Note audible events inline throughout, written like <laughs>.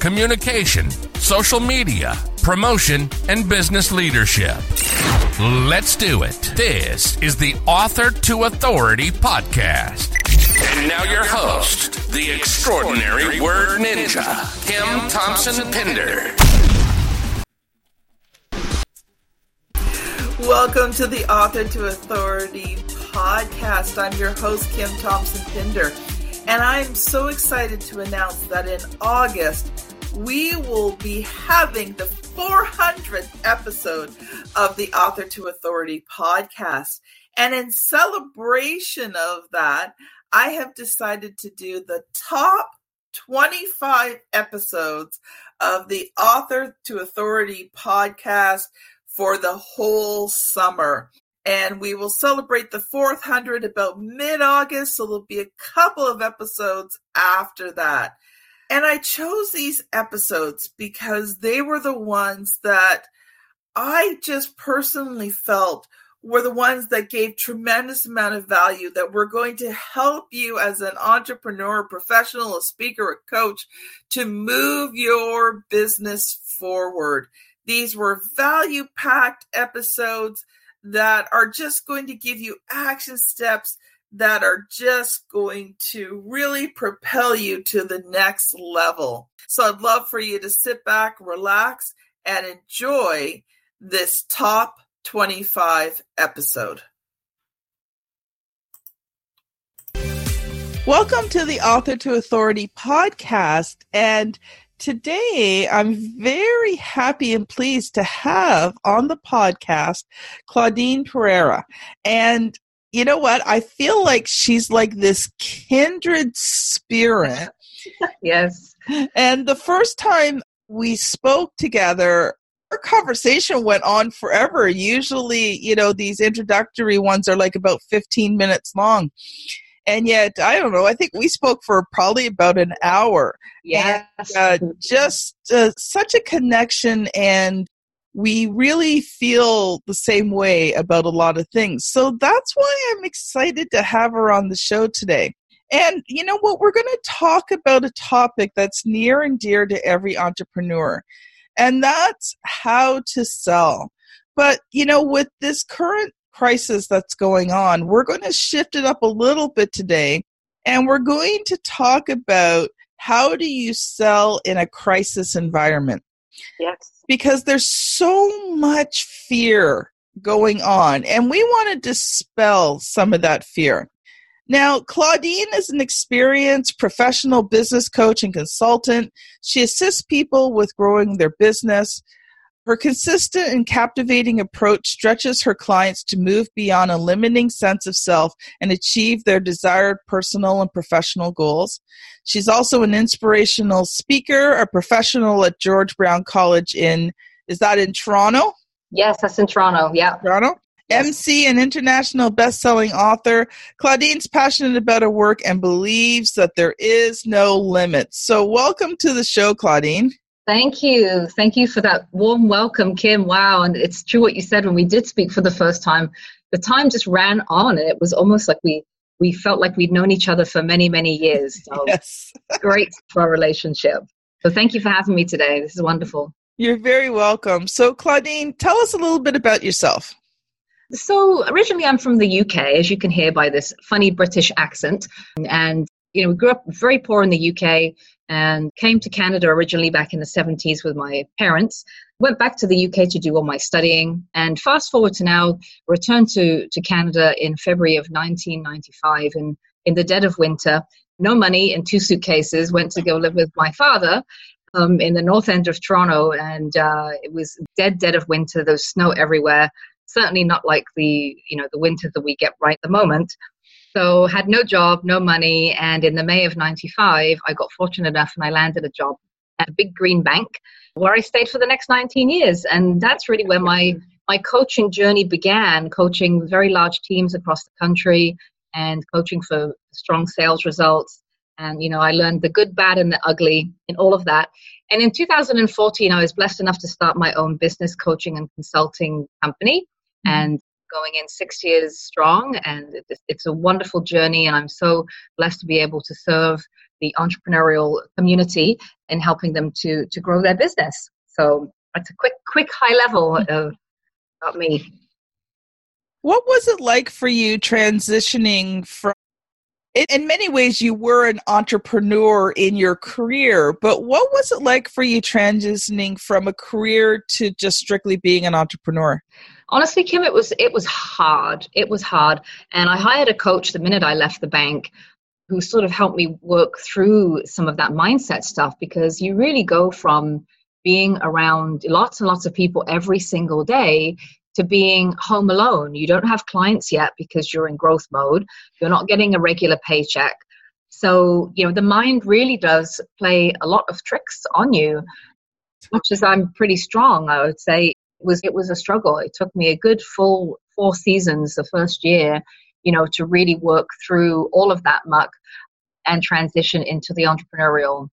communication, social media, promotion, and business leadership. Let's do it. This is the Author to Authority podcast. And now your host, the extraordinary word ninja, Kim Thompson Pinder. Welcome to the Author to Authority podcast. I'm your host, Kim Thompson Pinder, and I'm so excited to announce that in August, we will be having the 400th episode of the Author to Authority podcast. And in celebration of that, I have decided to do the top 25 episodes of the Author to Authority podcast for the whole summer. And we will celebrate the 400 about mid August. So there'll be a couple of episodes after that. And I chose these episodes because they were the ones that I just personally felt were the ones that gave tremendous amount of value that were going to help you as an entrepreneur, professional, a speaker, a coach to move your business forward. These were value packed episodes that are just going to give you action steps that are just going to really propel you to the next level. So I'd love for you to sit back, relax, and enjoy this top 25 episode. Welcome to the Author to Authority podcast. And today I'm very happy and pleased to have on the podcast Claudine Pereira. And you know what? I feel like she's like this kindred spirit. <laughs> yes. And the first time we spoke together, our conversation went on forever. Usually, you know, these introductory ones are like about 15 minutes long. And yet, I don't know, I think we spoke for probably about an hour. Yes. And, uh, just uh, such a connection and we really feel the same way about a lot of things. So that's why I'm excited to have her on the show today. And you know what? We're going to talk about a topic that's near and dear to every entrepreneur, and that's how to sell. But you know, with this current crisis that's going on, we're going to shift it up a little bit today, and we're going to talk about how do you sell in a crisis environment. Yes because there's so much fear going on, and we want to dispel some of that fear. Now, Claudine is an experienced professional business coach and consultant. She assists people with growing their business, her consistent and captivating approach stretches her clients to move beyond a limiting sense of self and achieve their desired personal and professional goals. She's also an inspirational speaker, a professional at George Brown College in, is that in Toronto? Yes, that's in Toronto. Yeah. Toronto? Yes. MC and international best-selling author. Claudine's passionate about her work and believes that there is no limit. So welcome to the show, Claudine. Thank you. Thank you for that warm welcome, Kim. Wow. And it's true what you said when we did speak for the first time. The time just ran on and it was almost like we we felt like we'd known each other for many, many years. <laughs> So yes. great for our relationship. So thank you for having me today. This is wonderful. You're very welcome. So Claudine, tell us a little bit about yourself. So originally I'm from the UK, as you can hear by this funny British accent. And you know, we grew up very poor in the UK and came to Canada originally back in the 70s with my parents. Went back to the UK to do all my studying, and fast forward to now, returned to, to Canada in February of 1995 in, in the dead of winter. No money and two suitcases, went to go live with my father um, in the north end of Toronto, and uh, it was dead, dead of winter. There was snow everywhere. Certainly not like the you know the winter that we get right at the moment. So had no job, no money, and in the May of '95, I got fortunate enough and I landed a job at a big green bank where I stayed for the next 19 years. And that's really where my, my coaching journey began, coaching very large teams across the country and coaching for strong sales results. And, you know, I learned the good, bad, and the ugly in all of that. And in 2014, I was blessed enough to start my own business coaching and consulting company. Mm-hmm. And going in six years strong and it's a wonderful journey and i'm so blessed to be able to serve the entrepreneurial community and helping them to to grow their business. So that's a quick quick high level <laughs> of about me. What was it like for you transitioning from in many ways you were an entrepreneur in your career but what was it like for you transitioning from a career to just strictly being an entrepreneur honestly kim it was it was hard it was hard and i hired a coach the minute i left the bank who sort of helped me work through some of that mindset stuff because you really go from being around lots and lots of people every single day to being home alone. You don't have clients yet because you're in growth mode. You're not getting a regular paycheck. So, you know, the mind really does play a lot of tricks on you. As much as I'm pretty strong, I would say was it was a struggle. It took me a good full four seasons the first year you know, to really work through all of that muck and transition into the entrepreneurial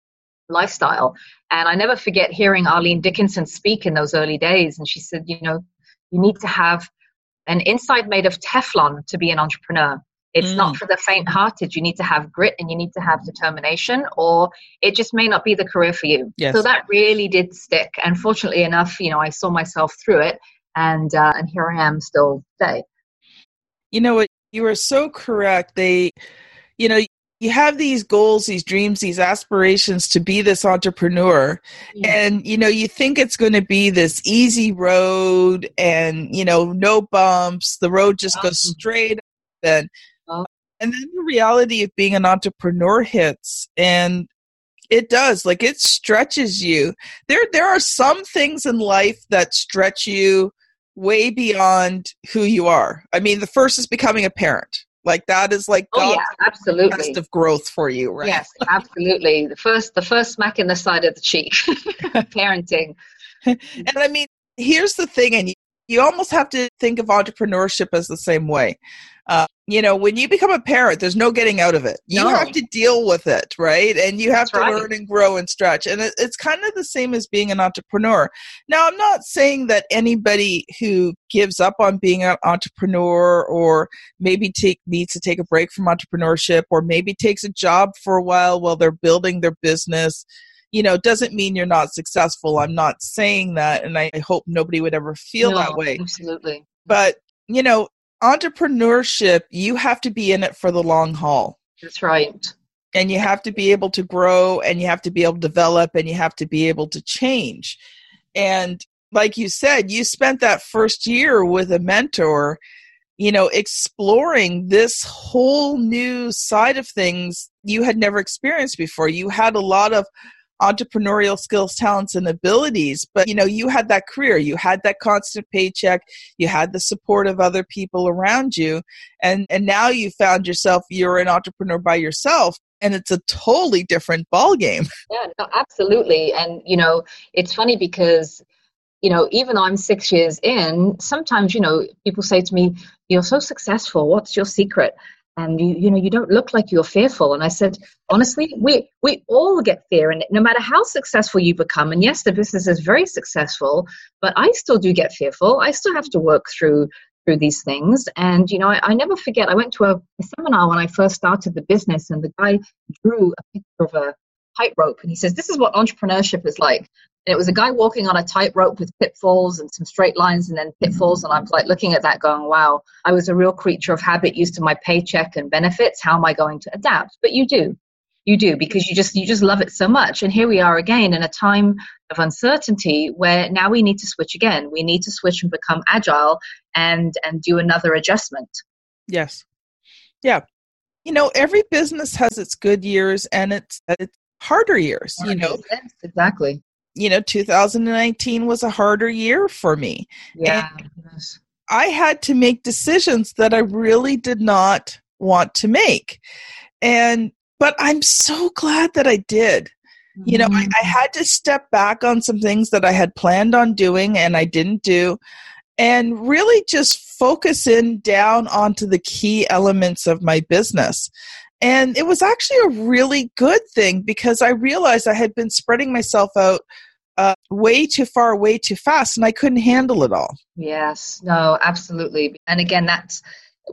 lifestyle. And I never forget hearing Arlene Dickinson speak in those early days. And she said, you know, you need to have an inside made of Teflon to be an entrepreneur. It's mm. not for the faint hearted. You need to have grit and you need to have determination, or it just may not be the career for you. Yes. So that really did stick. And fortunately enough, you know, I saw myself through it, and uh, and here I am still today. You know what? You are so correct. They, you know, you have these goals, these dreams, these aspirations to be this entrepreneur. Yeah. And, you know, you think it's going to be this easy road and, you know, no bumps. The road just goes straight up. and, and then the reality of being an entrepreneur hits and it does like it stretches you there there are some things in life that stretch you way beyond who you are. I mean, the first is becoming a parent. Like that is like oh yeah, absolutely best of growth for you, right? Yes, absolutely. The first, the first smack in the side of the cheek, <laughs> parenting. <laughs> and I mean, here's the thing, and you, almost have to think of entrepreneurship as the same way. Uh, you know, when you become a parent, there's no getting out of it. You no. have to deal with it, right? And you have That's to right. learn and grow and stretch. And it, it's kind of the same as being an entrepreneur. Now, I'm not saying that anybody who gives up on being an entrepreneur or maybe take needs to take a break from entrepreneurship or maybe takes a job for a while while they're building their business you know doesn't mean you're not successful i'm not saying that and i, I hope nobody would ever feel no, that way absolutely but you know entrepreneurship, you have to be in it for the long haul. That's right. And you have to be able to grow and you have to be able to develop and you have to be able to change. And like you said, you spent that first year with a mentor, you know, exploring this whole new side of things you had never experienced before. You had a lot of entrepreneurial skills, talents, and abilities. But you know, you had that career, you had that constant paycheck, you had the support of other people around you, and and now you found yourself you're an entrepreneur by yourself. And it's a totally different ball game. <laughs> Yeah, no, absolutely. And you know, it's funny because you know, even though I'm six years in, sometimes, you know, people say to me, You're so successful. What's your secret? And you you know you don't look like you're fearful. And i said honestly we we all get fear and no matter how successful you become and yes the business is very successful but i still do get fearful. I still have to work through through these things. And you know i, I never forget i went to a, a seminar when i first started the business and the guy drew a picture of a tightrope and he says this is what entrepreneurship is like and it was a guy walking on a tightrope with pitfalls and some straight lines and then pitfalls. And I was like looking at that going, wow, I was a real creature of habit used to my paycheck and benefits. How am I going to adapt? But you do. You do because you just you just love it so much. And here we are again in a time of uncertainty where now we need to switch again. We need to switch and become agile and and do another adjustment. Yes. Yeah. You know, every business has its good years and its its harder years, you know. Yes, exactly. You know 2019 was a harder year for me. Yeah i had to make decisions that i really did not want to make. And but i'm so glad that i did. You know, I, I had to step back on some things that I had planned on doing and I didn't do, and really just focus in down onto the key elements of my business. And it was actually a really good thing because I realized I had been spreading myself out uh, way too far, way too fast, and I couldn't handle it all. Yes, no, absolutely. And again, that's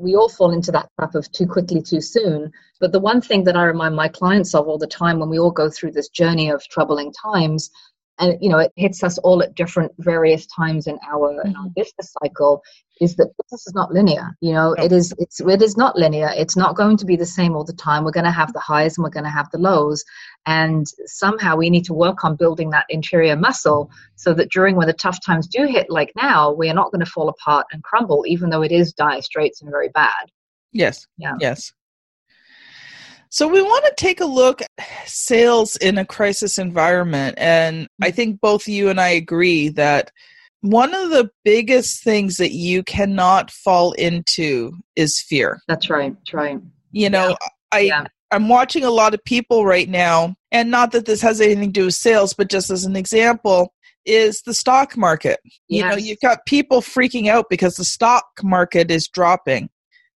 we all fall into that trap of too quickly, too soon. But the one thing that I remind my clients of all the time when we all go through this journey of troubling times and you know it hits us all at different various times in our, mm-hmm. in our mm-hmm. business cycle is that business is not linear you know it is it's it is not linear. It's not going to be the same all the time. We're going to have the highs and we're going to have the lows. And somehow we need to work on building that interior muscle so that during when the tough times do hit like now we are not going to fall apart and crumble even though it is dire straits and very bad. Yes. Yeah. Yes so we want to take a look at sales in a crisis environment. And I mm-hmm. think both you and I agree that one of the biggest things that you cannot fall into is fear. That's right. That's right. You know, yeah. I yeah. I'm watching a lot of people right now, and not that this has anything to do with sales, but just as an example, is the stock market. Yes. You know, you've got people freaking out because the stock market is dropping.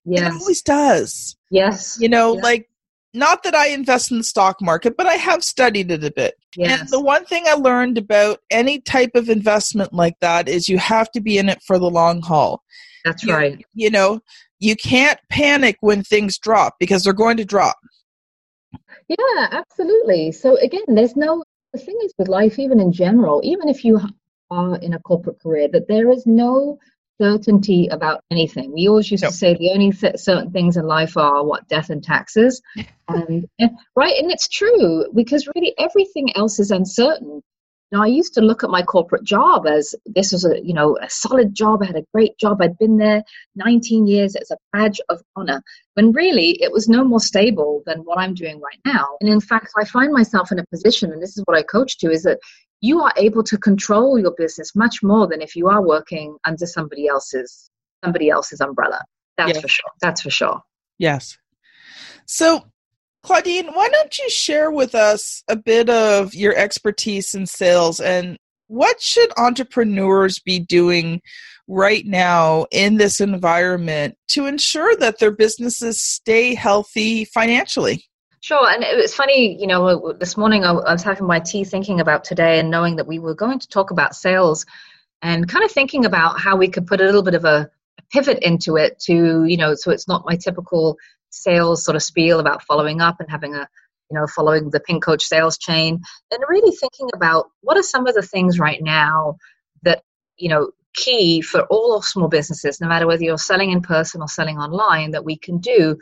Yes. It always does. Yes. You know, yes. like not that I invest in the stock market, but I have studied it a bit. Yes. And the one thing I learned about any type of investment like that is you have to be in it for the long haul. That's you, right. You know, you can't panic when things drop because they're going to drop. Yeah, absolutely. So again, there's no the thing is with life, even in general, even if you are in a corporate career, that there is no certainty about anything. We always used to say the only certain things in life are what death and taxes, <laughs> and right, and it's true because really everything else is uncertain. Now, I used to look at my corporate job as this was a you know a solid job. I had a great job. I'd been there 19 years. It's a badge of honor. When really it was no more stable than what I'm doing right now. And in fact, I find myself in a position, and this is what I coach to, is that you are able to control your business much more than if you are working under somebody else's somebody else's umbrella. That's yes. for sure. That's for sure. Yes. So, Claudine, why don't you share with us a bit of your expertise in sales and what should entrepreneurs be doing right now in this environment to ensure that their businesses stay healthy financially? Sure, and it was funny, you know, this morning I was having my tea thinking about today and knowing that we were going to talk about sales and kind of thinking about how we could put a little bit of a pivot into it to, you know, so it's not my typical sales sort of spiel about following up and having a, you know, following the pink coach sales chain and really thinking about what are some of the things right now that, you know, key for all small businesses, no matter whether you're selling in person or selling online, that we can do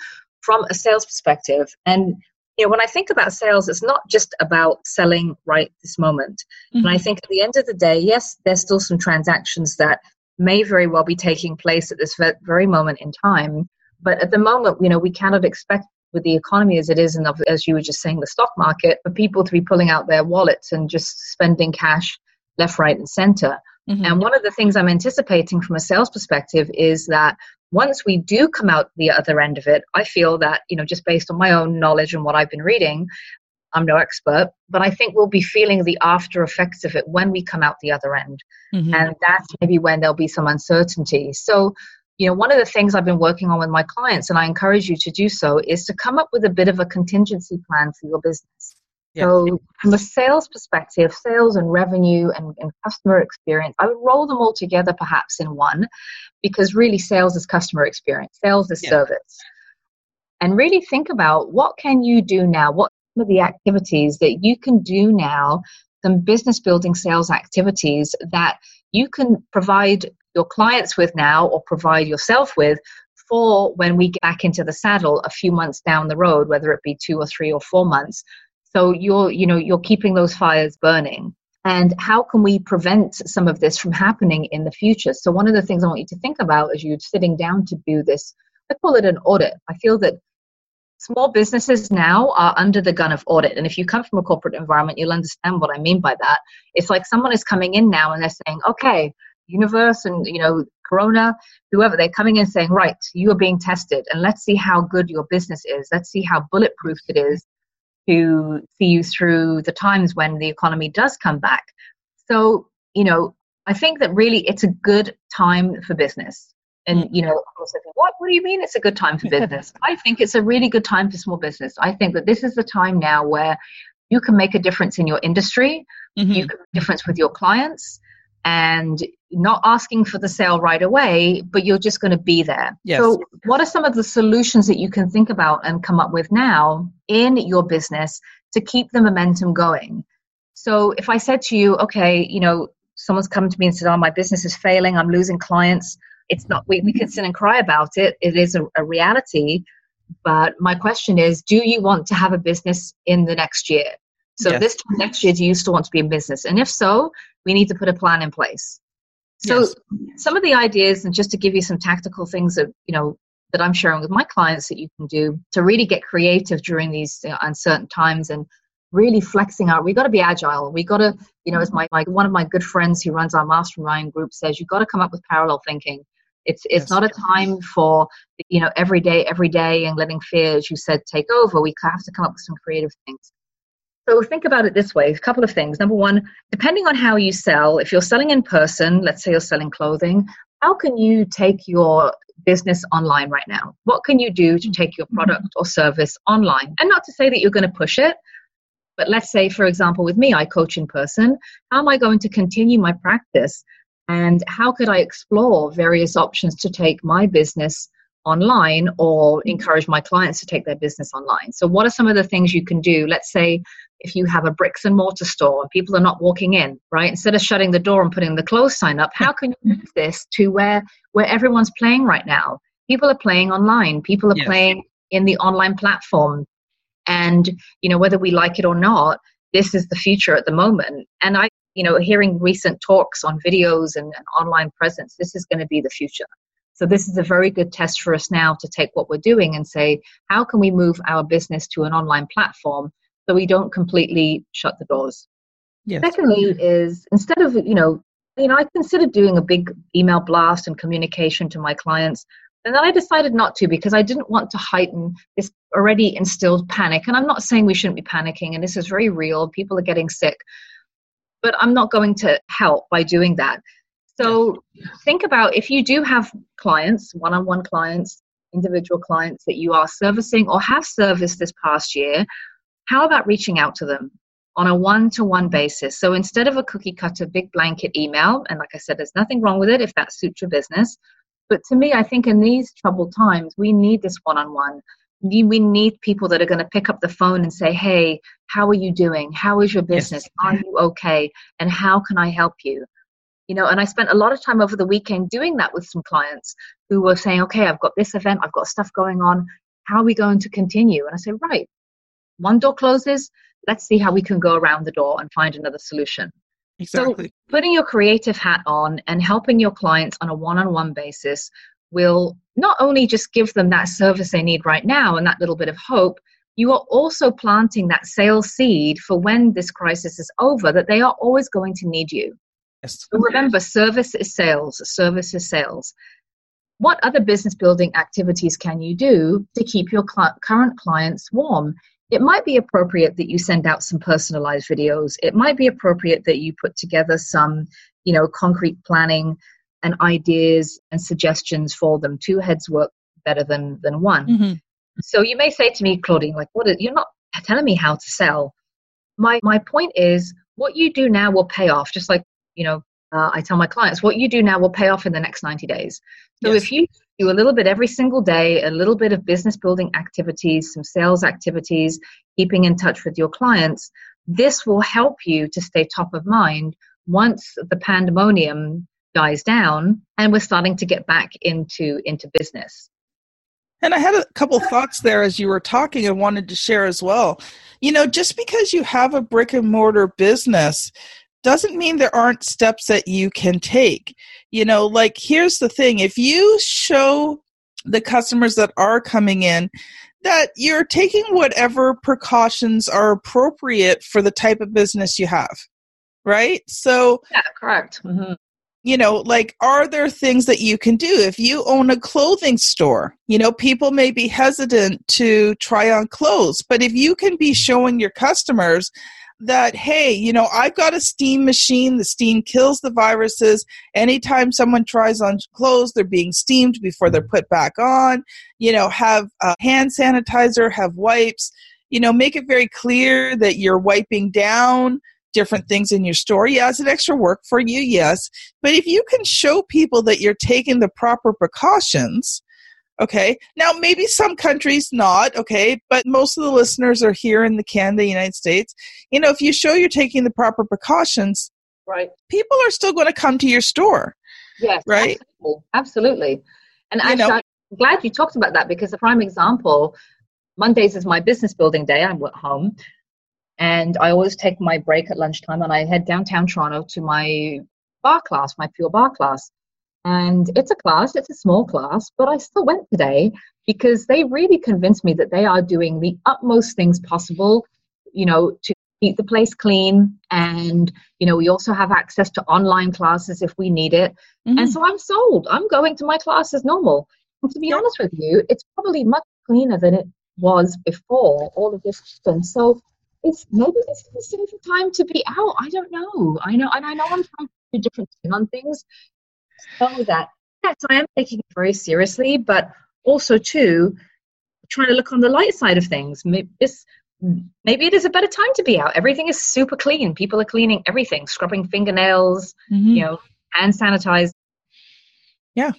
from a sales perspective. And you know, when I think about sales, it's not just about selling right this moment. Mm-hmm. And I mm-hmm. think at the end of the day, yes, there's still some transactions that may very well be taking place at this very moment in time. But at the moment, you know, we cannot expect with the economy as it is, and as you were just saying, the stock market, for people to be pulling out their wallets and just spending cash left, right, and center. Mm-hmm. And one of the things I'm anticipating from a sales perspective is that once we do come out the other end of it, I feel that, you know, just based on my own knowledge and what I've been reading, I'm no expert, but I think we'll be feeling the after effects of it when we come out the other end. Mm-hmm. And that's maybe when there'll be some uncertainty. So, you know, one of the things I've been working on with my clients, and I encourage you to do so, is to come up with a bit of a contingency plan for your business. So, from a sales perspective, sales and revenue and, and, customer experience, I would roll them all together perhaps in one because really sales is customer experience, sales is service. And really think about what can you do now? What are the activities that you can do now, some business building sales activities that you can provide your clients with now or provide yourself with for when we get back into the saddle a few months down the road, whether it be two or three or four months, so you're, you know, you're keeping those fires burning. And how can we prevent some of this from happening in the future? So one of the things I want you to think about as you're sitting down to do this, I call it an audit. I feel that small businesses now are under the gun of audit. And if you come from a corporate environment, you'll understand what I mean by that. It's like someone is coming in now and they're saying, okay, universe and you know corona whoever they're coming in saying right you are being tested and let's see how good your business is let's see how bulletproof it is to see you through the times when the economy does come back. So, you know, I think that really it's a good time for business. And you know, what what do you mean it's a good time for <laughs> business? I think it's a really good time for small business. I think that this is the time now where you can make a difference in your industry, mm-hmm. you can make a difference with your clients, and not asking for the sale right away, but you're just going to be there. Yes. So, what are some of the solutions that you can think about and come up with now in your business to keep the momentum going? So, if I said to you, okay, you know, someone's come to me and said, oh, my business is failing, I'm losing clients. It's not we, we can sit and cry about it. It is a, a reality. But my question is do you want to have a business in the next year? So yes. this time next year do you still want to be in business? And if so we need to put a plan in place. So yes. some of the ideas and just to give you some tactical things that you know that i'm sharing with my clients that you can do to really get creative during these you know, uncertain times and really flexing out. We got to be agile. We got to, you know, as my, my one of my good friends who runs our mastermind group says, you've got to come up with parallel thinking. It's it's yes. not a time for you know every day, every day, and letting fear, as you said, take over. We have to come up with some creative things. So think about it this way: a couple of things. Number one, depending on how you sell, if you're selling in person, let's say you're selling clothing, how can you take your business online right now? What can you do to take your mm-hmm. product or service online? And not to say that you're going to push it, but let's say, for example, with me, I coach in person. How am I going to continue my practice and how could I explore various options to take my business online or mm-hmm. encourage my clients to take their business online. So, what are some of the things you can do? Let's say if you have a bricks and mortar store and people are not walking in, right? Instead of shutting the door and putting the close sign up, how can you <laughs> move this to where where everyone's playing right now? People are playing online. People are yes. playing in the online platform, and you know whether we like it or not, this is the future at the moment. And I you know, hearing recent talks on videos and, and online presence, this is going to be the future. So this is a very good test for us now to take what we're doing and say, how can we move our business to an online platform so we don't completely shut the doors? Yes. Secondly, is instead of you know, you know, I considered doing a big email blast and communication to my clients, and then I decided not to because I didn't want to heighten this already instilled panic. And I'm not saying we shouldn't be panicking, and this is very real. People are getting sick, but I'm not going to help by doing that. So think about if you do have clients, one on one clients, individual clients that you are servicing or have serviced this past year, how about reaching out to them on a one to one basis? So instead of a cookie cutter big blanket email, and like I said, there's nothing wrong with it if that suits your business. But to me, I think in these troubled times, we need this one on one we need people that are going to pick up the phone and say, Hey, how are you doing? How is your business? Yes. Are you okay? And how can I help you? You know, and I spent a lot of time over the weekend doing that with some clients who were saying, Okay, I've got this event, I've got stuff going on. How are we going to continue? And I said, Right, one door closes, let's see how we can go around the door and find another solution. Exactly. So putting your creative hat on and helping your clients on a one on one basis will not only just give them that service they need right now and that little bit of hope, you are also planting that sales seed for when this crisis is over that they are always going to need you. Yes. So remember, service is sales, service is sales. What other business building activities can you do to keep your cl- current clients warm? It might be appropriate that you send out some personalized videos. It might be appropriate that you put together some, you know, concrete planning and ideas and suggestions for them. Two heads work better than than one. Mm-hmm. So you may say to me, Claudine, like, what? Are, you're not telling me how to sell. My my point is, what you do now will pay off. Just like you know, uh, I tell my clients, what you do now will pay off in the next 90 days. So yes. if you do a little bit every single day, a little bit of business building activities, some sales activities, keeping in touch with your clients, this will help you to stay top of mind once the pandemonium dies down and we're starting to get back into into business. And i had a couple thoughts there as you were talking and wanted to share as well. You know just because you have a brick and mortar business doesn't mean there aren't steps that you can take you know like here's the thing if you show the customers that are coming in that you're taking whatever precautions are appropriate for the type of business you have right? So yeah correct. Mm-hmm. you know, like, are there things that you can do? If you own a clothing store, you know, people may be hesitant to try on clothes, but if you can be showing your customers that hey you know i've got a steam machine the steam kills the viruses. Anytime someone tries on clothes they're being steamed before they're put back on. You know have a hand sanitizer have wipes. You know make it very clear that you're wiping down different things in your store. Yeah it's an extra work for you yes. But if you can show people that you're taking the proper precautions Okay. Now, maybe some countries not, okay, but most of the listeners are here in the Canada, United States. You know, if you show you're taking the proper precautions, right, people are still going to come to your store. Yes. Right. Absolutely. absolutely. And you actually, know, I'm glad you talked about that because a prime example, Mondays is my business building day. I'm at home. And I always take my break at lunchtime and I head downtown Toronto to my barre class, my Pure Barre class. And it's a class, it's a small class, but I still went today because they really convinced me that they are doing the utmost things possible, you know, to keep the place clean. And, you know, we also have access to online classes if we need it. Mm-hmm. And so I'm sold. I'm going to my class as normal. And to be yeah. honest with you, it's probably much cleaner than it was before all of this happened. So it's maybe this is a safer time to be out. I don't know. I know, and I know I'm trying to do different on things so that yes, I am taking it very seriously, but also too trying to look on the light side of things. Maybe maybe it is a better time to be out. Everything is super clean. People are cleaning everything, scrubbing fingernails, mm-hmm. you know, hand sanitize. Yeah.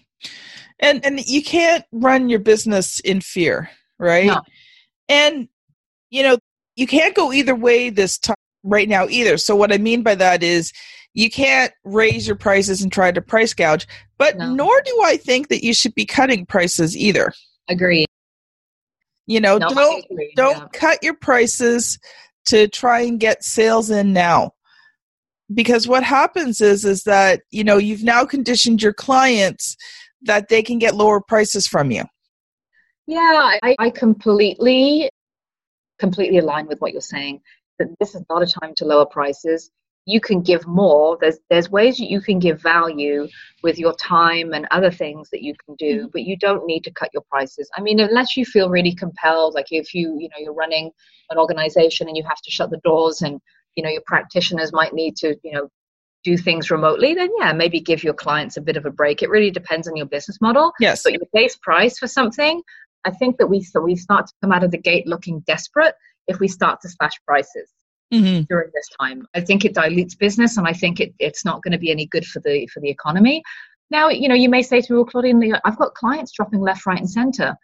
And and you can't run your business in fear, right? No. And you know, you can't go either way this time right now either. So what I mean by that is you can't raise your prices and try to price gouge, but no. nor do I think that you should be cutting prices either. Agreed. You know, no, don't don't yeah. cut your prices to try and get sales in now. Because what happens is is that, you know, you've now conditioned your clients that they can get lower prices from you. Yeah, I, I completely completely align with what you're saying. That this is not a time to lower prices you can give more. There's there's ways that you can give value with your time and other things that you can do mm-hmm. but you don't need to cut your prices. I mean unless you feel really compelled like if you you know you're running an organization and you have to shut the doors and you know your practitioners might need to you know do things remotely then yeah maybe give your clients a bit of a break. It really depends on your business model. Yes. But your base price for something i think that we so we start to come out of the gate looking desperate if we start to slash prices mm-hmm. during this time. I think it dilutes business, and I think it, it's not going to be any good for the for the economy. Now, you know, you may say to me, "Well, Claudine, I've got clients dropping left, right, and center,"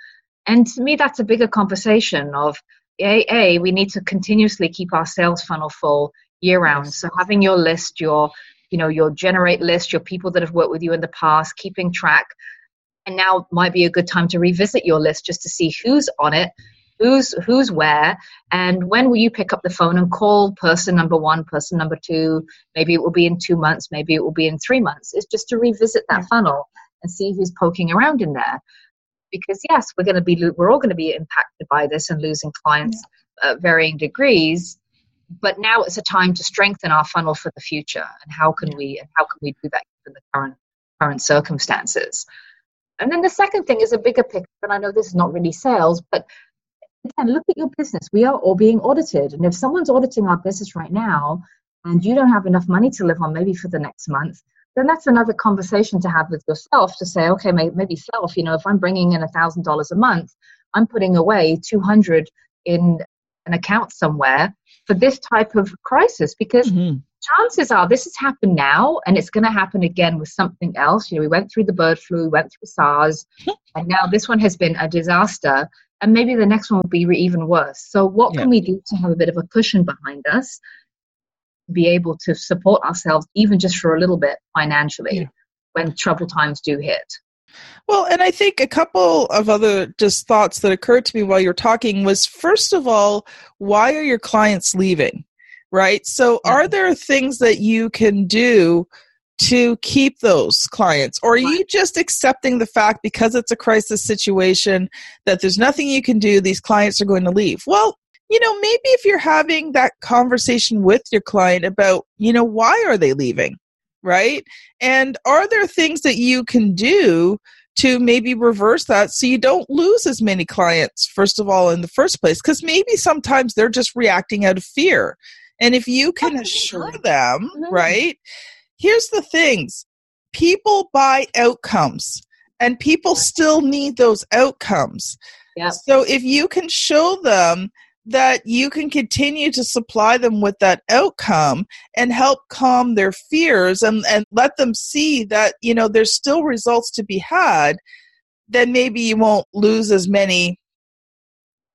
and to me, that's a bigger conversation of a, a we need to continuously keep our sales funnel full year round. So having your list, your you know your generate list, your people that have worked with you in the past, keeping track. And now might be a good time to revisit your list just to see who's on it who's who's where and when will you pick up the phone and call person number one person number two maybe it will be in two months maybe it will be in three months it's just to revisit that yeah. funnel and see who's poking around in there because yes we're going to be we're all going to be impacted by this and losing clients yeah. at varying degrees but now it's a time to strengthen our funnel for the future and how can yeah. we and how can we do that in the current current circumstances and then the second thing is a bigger picture and i know this is not really sales but again, look at your business. We are all being audited. And if someone's auditing our business right now and you don't have enough money to live on maybe for the next month, then that's another conversation to have with yourself to say, okay, maybe self, you know, if I'm bringing in a thousand dollars a month, I'm putting away 200 in an account somewhere for this type of crisis because mm-hmm. chances are this has happened now and it's going to happen again with something else. You know, we went through the bird flu, we went through SARS, <laughs> and now this one has been a disaster and maybe the next one will be even worse. So, what yeah. can we do to have a bit of a cushion behind us, be able to support ourselves even just for a little bit financially yeah. when trouble times do hit? Well, and I think a couple of other just thoughts that occurred to me while you're talking was first of all, why are your clients leaving? Right? So, are there things that you can do to keep those clients? Or are you just accepting the fact because it's a crisis situation that there's nothing you can do, these clients are going to leave? Well, you know, maybe if you're having that conversation with your client about, you know, why are they leaving? right? And are there things that you can do to maybe reverse that so you don't lose as many clients, first of all, in the first place? Because maybe sometimes they're just reacting out of fear. And if you can assure them, mm-hmm. right? Here's the things people buy outcomes, and people still need those outcomes. Yep. So if you can show them that you can continue to supply them with that outcome and help calm their fears and, and let them see that you know there's still results to be had then maybe you won't lose as many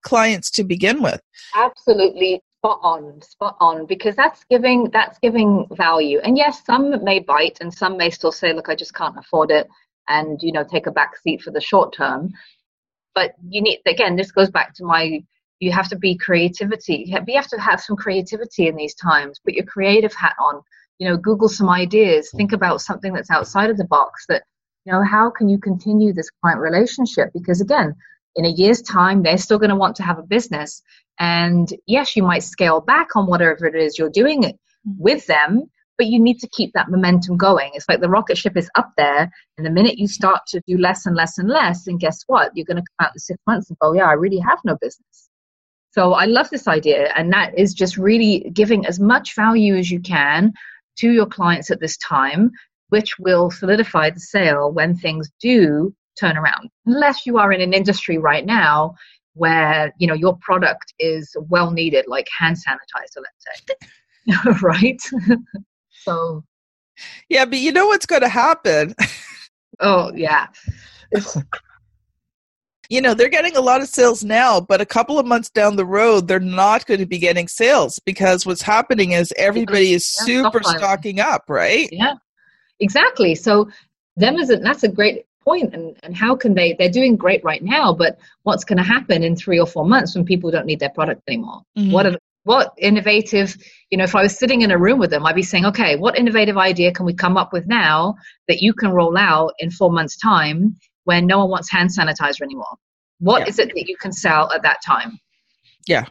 clients to begin with absolutely spot on spot on because that's giving that's giving value. And yes some may bite and some may still say look i just can't afford it and you know take a back seat for the short term. But you need again this goes back to my you have to be creativity. You have to have some creativity in these times. Put your creative hat on. You know google some ideas. Think about something that's outside of the box that you know how can you continue this client relationship? Because again in a year's time they're still going to want to have a business and yes you might scale back on whatever it is you're doing mm-hmm. with them but you need to keep that momentum going. It's like the rocket ship is up there, and the minute you start to do less and less and less, and guess what? You're going to come out the six months and go, yeah, I really have no business. So I love this idea, and that is just really giving as much value as you can to your clients at this time, which will solidify the sale when things do turn around. Unless you are in an industry right now where you know your product is well needed, like hand sanitizer, let's say, <laughs> right? <laughs> so, yeah, but you know what's going to happen? oh yeah. you know they're getting a lot of sales now but a couple of months down the road they're not going to be getting sales because what's happening is everybody is super stocking up right yeah exactly so them is a, that's a great point and, and how can they they're doing great right now but what's going to happen in three or four months when people don't need their product anymore mm-hmm. what are, what innovative you know if i was sitting in a room with them i'd be saying okay what innovative idea can we come up with now that you can roll out in four months time when no one wants hand sanitizer anymore? What yeah. is it that you can sell at that time? Yeah.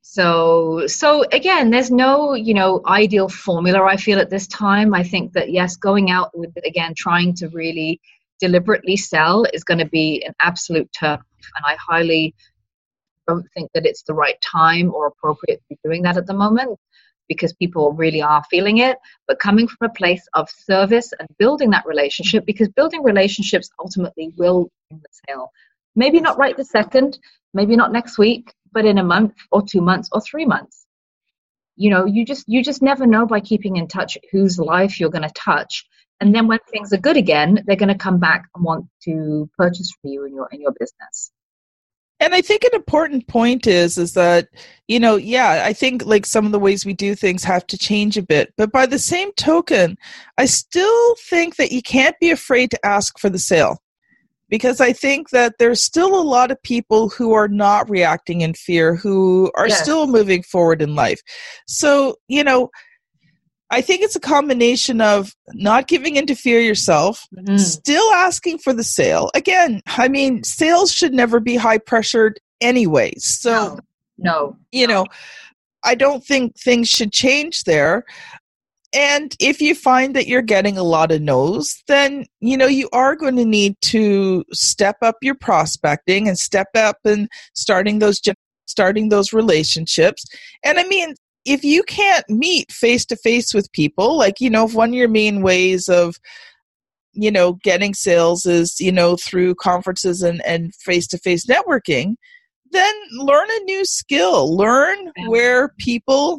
So so again, there's no, you know, ideal formula I feel at this time. I think that yes, going out with again trying to really deliberately sell is going to be an absolute turn and I highly don't think that it's the right time or appropriate to be doing that at the moment because people really are feeling it, but coming from a place of service and building that relationship because building relationships ultimately will bring the sale. Maybe not right the second, maybe not next week, but in a month or two months or three months. You know, you just you just never know by keeping in touch whose life you're going to touch. And then when things are good again, they're going to come back and want to purchase from you in your in your business. And i think an important point is is that you know yeah i think like some of the ways we do things have to change a bit. But by the same token i still think that you can't be afraid to ask for the sale. Because i think that there's still a lot of people who are not reacting in fear who are yes. still moving forward in life. So you know I think it's a combination of not giving in to fear yourself, mm-hmm. still asking for the sale. Again, I mean, sales should never be high pressured anyways. So, no, no you no. know, I don't think things should change there. And if you find that you're getting a lot of no's, then you know you are going to need to step up your prospecting and step up and starting those starting those relationships. And I mean, if you can't meet face to face with people, like, you know, if one of your main ways of, you know, getting sales is, you know, through conferences and, and face-to-face networking, then learn a new skill. Learn where people,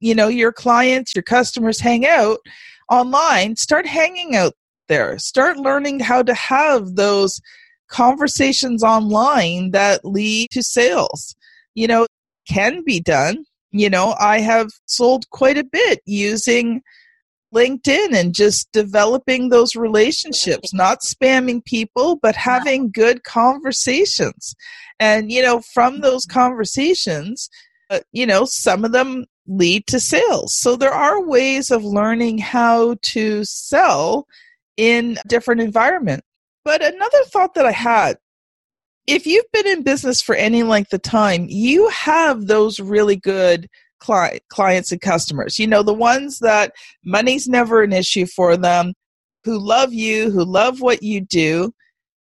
you know, your clients, your customers hang out online. Start hanging out there. Start learning how to have those conversations online that lead to sales. You know, can be done you know, I have sold quite a bit using LinkedIn and just developing those relationships, not spamming people, but having good conversations. And, you know, from those conversations, uh, you know, some of them lead to sales. So there are ways of learning how to sell in different environment. But another thought that I had if you've been in business for any length of time, you have those really good cli- clients and customers. You know, the ones that money's never an issue for them, who love you, who love what you do.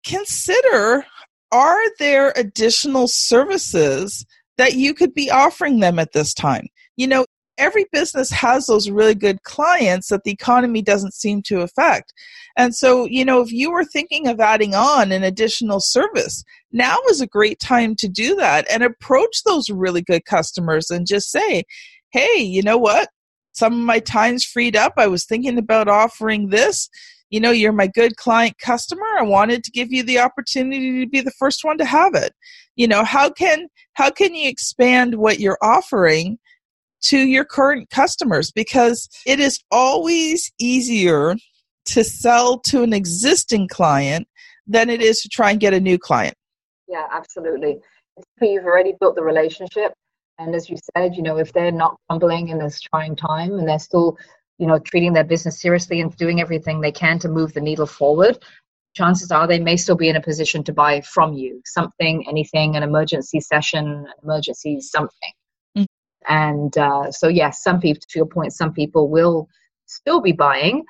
Consider are there additional services that you could be offering them at this time? You know, every business has those really good clients that the economy doesn't seem to affect. And so, you know, if you were thinking of adding on an additional service, now is a great time to do that and approach those really good customers and just say, hey, you know what? Some of my time's freed up. I was thinking about offering this. You know, you're my good client customer. I wanted to give you the opportunity to be the first one to have it. You know, how can how can you expand what you're offering to your current customers because it is always easier to sell to an existing client than it is to try and get a new client. Yeah, absolutely. You've already built the relationship. And as you said, you know, if they're not crumbling in this trying time and they're still, you know, treating their business seriously and doing everything they can to move the needle forward, chances are they may still be in a position to buy from you something, anything, an emergency session, an emergency something. And uh, so, yes, some people, to your point, some people will still be buying,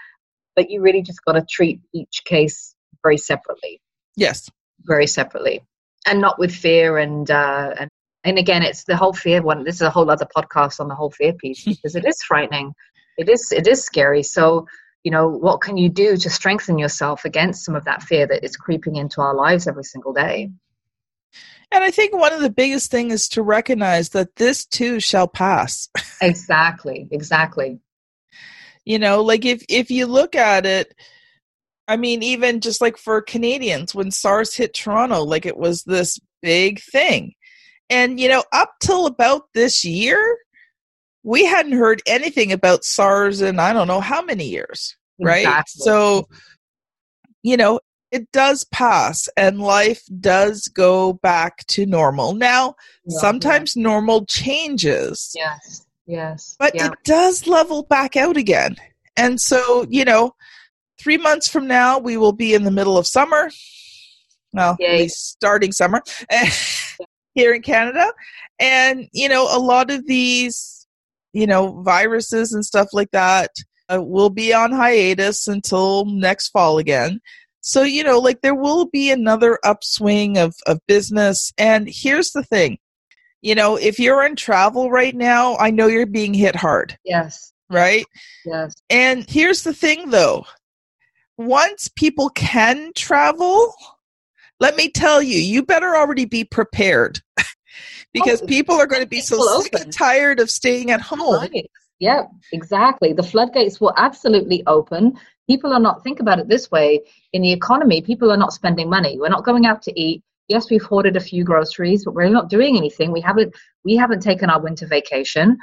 but you really just got to treat each case very separately. Yes, very separately, and not with fear and uh, and and again, it's the whole fear one. This is a whole other podcast on the whole fear piece <laughs> because it is frightening. It is it is scary. So you know what can you do to strengthen yourself against some of that fear that is creeping into our lives every single day and I think one of the biggest things is to recognize that this too shall pass. <laughs> exactly, exactly. You know, like if if you look at it, I mean, even just like for Canadians, when SARS hit Toronto, like it was this big thing. And, you know, up till about this year, we hadn't heard anything about SARS in I don't know how many years, right? Exactly. So, you know, it does pass and life does go back to normal. Now, yeah, sometimes yeah. normal changes. Yes. Yes. But yeah. it does level back out again. And so, you know, three months from now, we will be in the middle of summer. Well, starting summer <laughs> <laughs> here in Canada. And, you know, a lot of these, you know, viruses and stuff like that uh, will be on hiatus until next fall again. So, you know, like there will be another upswing of, of business. And here's the thing you know, if you're in travel right now, I know you're being hit hard. Yes. Right? Yes. And here's the thing though once people can travel, let me tell you, you better already be prepared <laughs> because oh, people are going to be so sick and tired of staying at home. Right. Yeah, exactly. The floodgates will absolutely open people are not think about it this way in the economy people are not spending money. We're not going out to eat. Yes we've hoarded a few groceries but we're not doing anything. We haven't we haven't taken our winter vacation.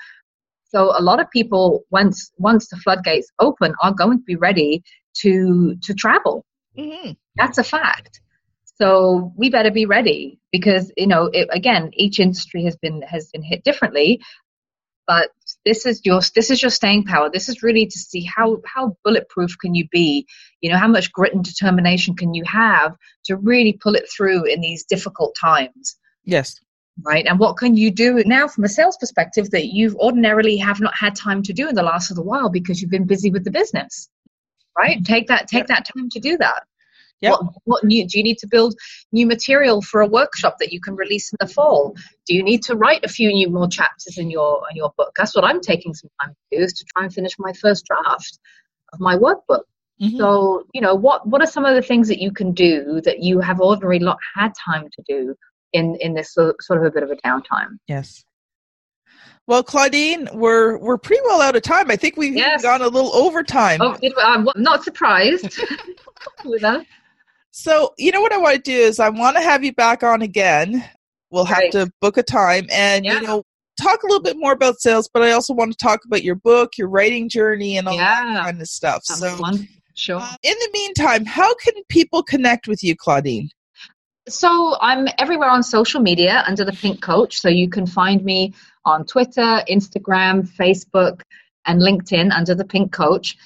So a lot of people once once the floodgates open are going to be ready to to travel. Mm-hmm. that's a fact. So we better be ready because you know it, again each industry has been has been hit differently but this is your this is your staying power. This is really to see how how bulletproof can you be? You know how much grit and determination can you have to really pull it through in these difficult times? Yes. Right? And what can you do now from a sales perspective that you ordinarily have not had time to do in the last little while because you've been busy with the business? Right? Take that take that time to do that Yep. What, what new do you need to build new material for a workshop that you can release in the fall? Do you need to write a few new more chapters in your in your book? That's what I'm taking some time to do is to try and finish my first draft of my workbook. Mm-hmm. So, you know, what what are some of the things that you can do that you have ordinarily not had time to do in in this sort of a bit of a downtime? Yes. Well, Claudine, we're we're pretty well out of time. I think we've yes. gone a little overtime. Oh, I'm not surprised <laughs> <laughs> with that. So, you know what I want to do is I want to have you back on again. We'll have right. to book a time and yeah. you know talk a little bit more about sales, but I also want to talk about your book, your writing journey, and all yeah. that kind of stuff. so, fun. sure. Uh, in the meantime, how can people connect with you, Claudine? So I'm everywhere on social media under the Pink Coach. So you can find me on Twitter, Instagram, Facebook, and LinkedIn under the Pink Coach.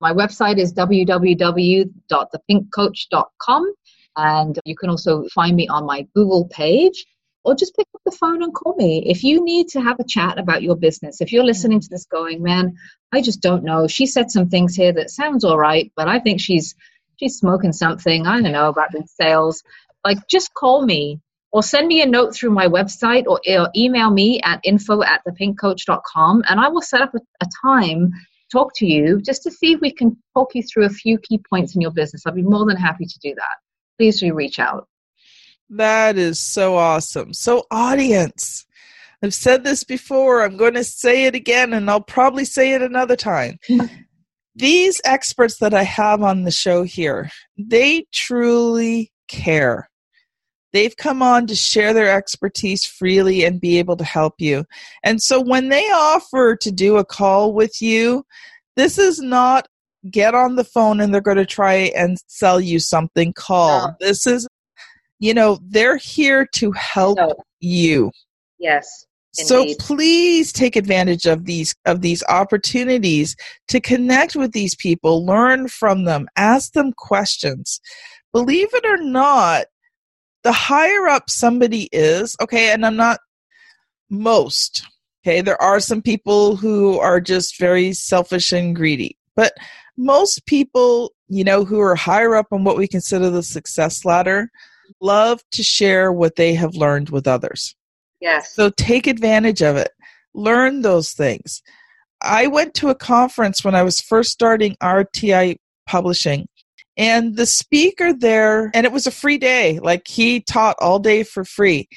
My website is www.thepinkcoach.com. And you can also find me on my Google page or just pick up the phone and call me. If you need to have a chat about your business, if you're listening to this going, man, I just don't know. She said some things here that sounds all right, but I think she's she's smoking something. I don't know about the sales. Like just call me or send me a note through my website or, or email me at info at thepinkcoach.com and I will set up a, a time talk to you just to see if we can talk you through a few key points in your business. I'd be more than happy to do that. Please do reach out. That is so awesome. So, audience, I've said this before. I'm going to say it again, and I'll probably say it another time. <laughs> These experts that I have on the show here, they truly care. They've come on to share their expertise freely and be able to help you. And so when they offer to do a call with you, this is not get on the phone and they're going to try and sell you something call. No. This is you know, they're here to help no. you. Yes. So please take advantage of these of these opportunities to connect with these people, learn from them, ask them questions. Believe it or not, the higher up somebody is, okay, and I'm not most, okay, there are some people who are just very selfish and greedy. But most people, you know, who are higher up on what we consider the success ladder, love to share what they have learned with others. Yes. So take advantage of it. Learn those things. I went to a conference when I was first starting RTI publishing, and the speaker there, and it was a free day, like he taught all day for free.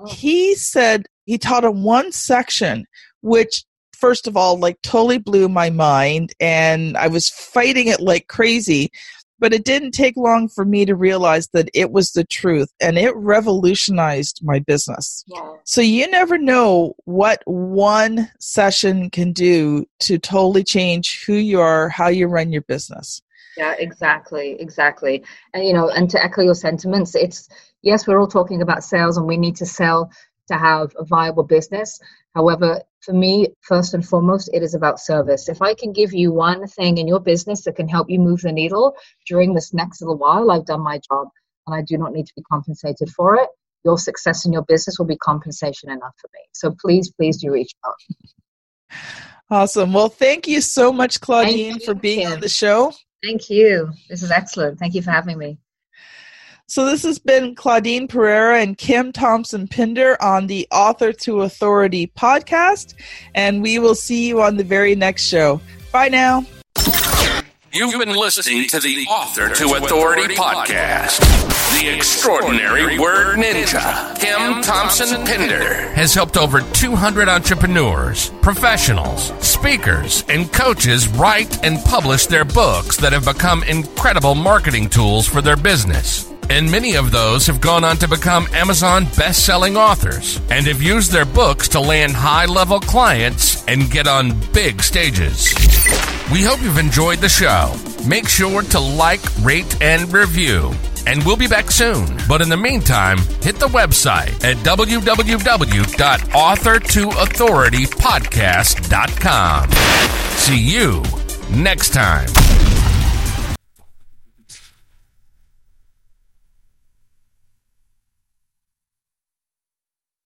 Oh. He said he taught in one section, which first of all like totally blew my mind and i was fighting it like crazy but it didn't take long for me to realize that it was the truth and it revolutionized my business. Yeah. So you never know what one session can do to totally change who you are, how you run your business. Yeah, exactly, exactly. And you know, and to echo your sentiments, it's yes, we're all talking about sales and we need to sell to have a viable business. However, for me, first and foremost, it is about service. If I can give you one thing in your business that can help you move the needle during this next little while, I've done my job and I do not need to be compensated for it. Your success in your business will be compensation enough for me. So please, please do reach out. Awesome. Well, thank you so much, Claudine, for being on the show. Thank you. This is excellent. Thank you for having me. So this has been Claudine Pereira and Kim Thompson Pinder on the Author to Authority podcast, and we will see you on the very next show. Bye now. You've been listening to the Author to Authority podcast. The extraordinary word ninja, Kim Thompson Pinder, has helped over 200 entrepreneurs, professionals, speakers, and coaches write and publish their books that have become incredible marketing tools for their business. And many of those have gone on to become Amazon best selling authors and have used their books to land high level clients and get on big stages. We hope you've enjoyed the show. Make sure to like, rate, and review. And we'll be back soon. But in the meantime, hit the website at www.authortoauthoritypodcast.com. See you next time.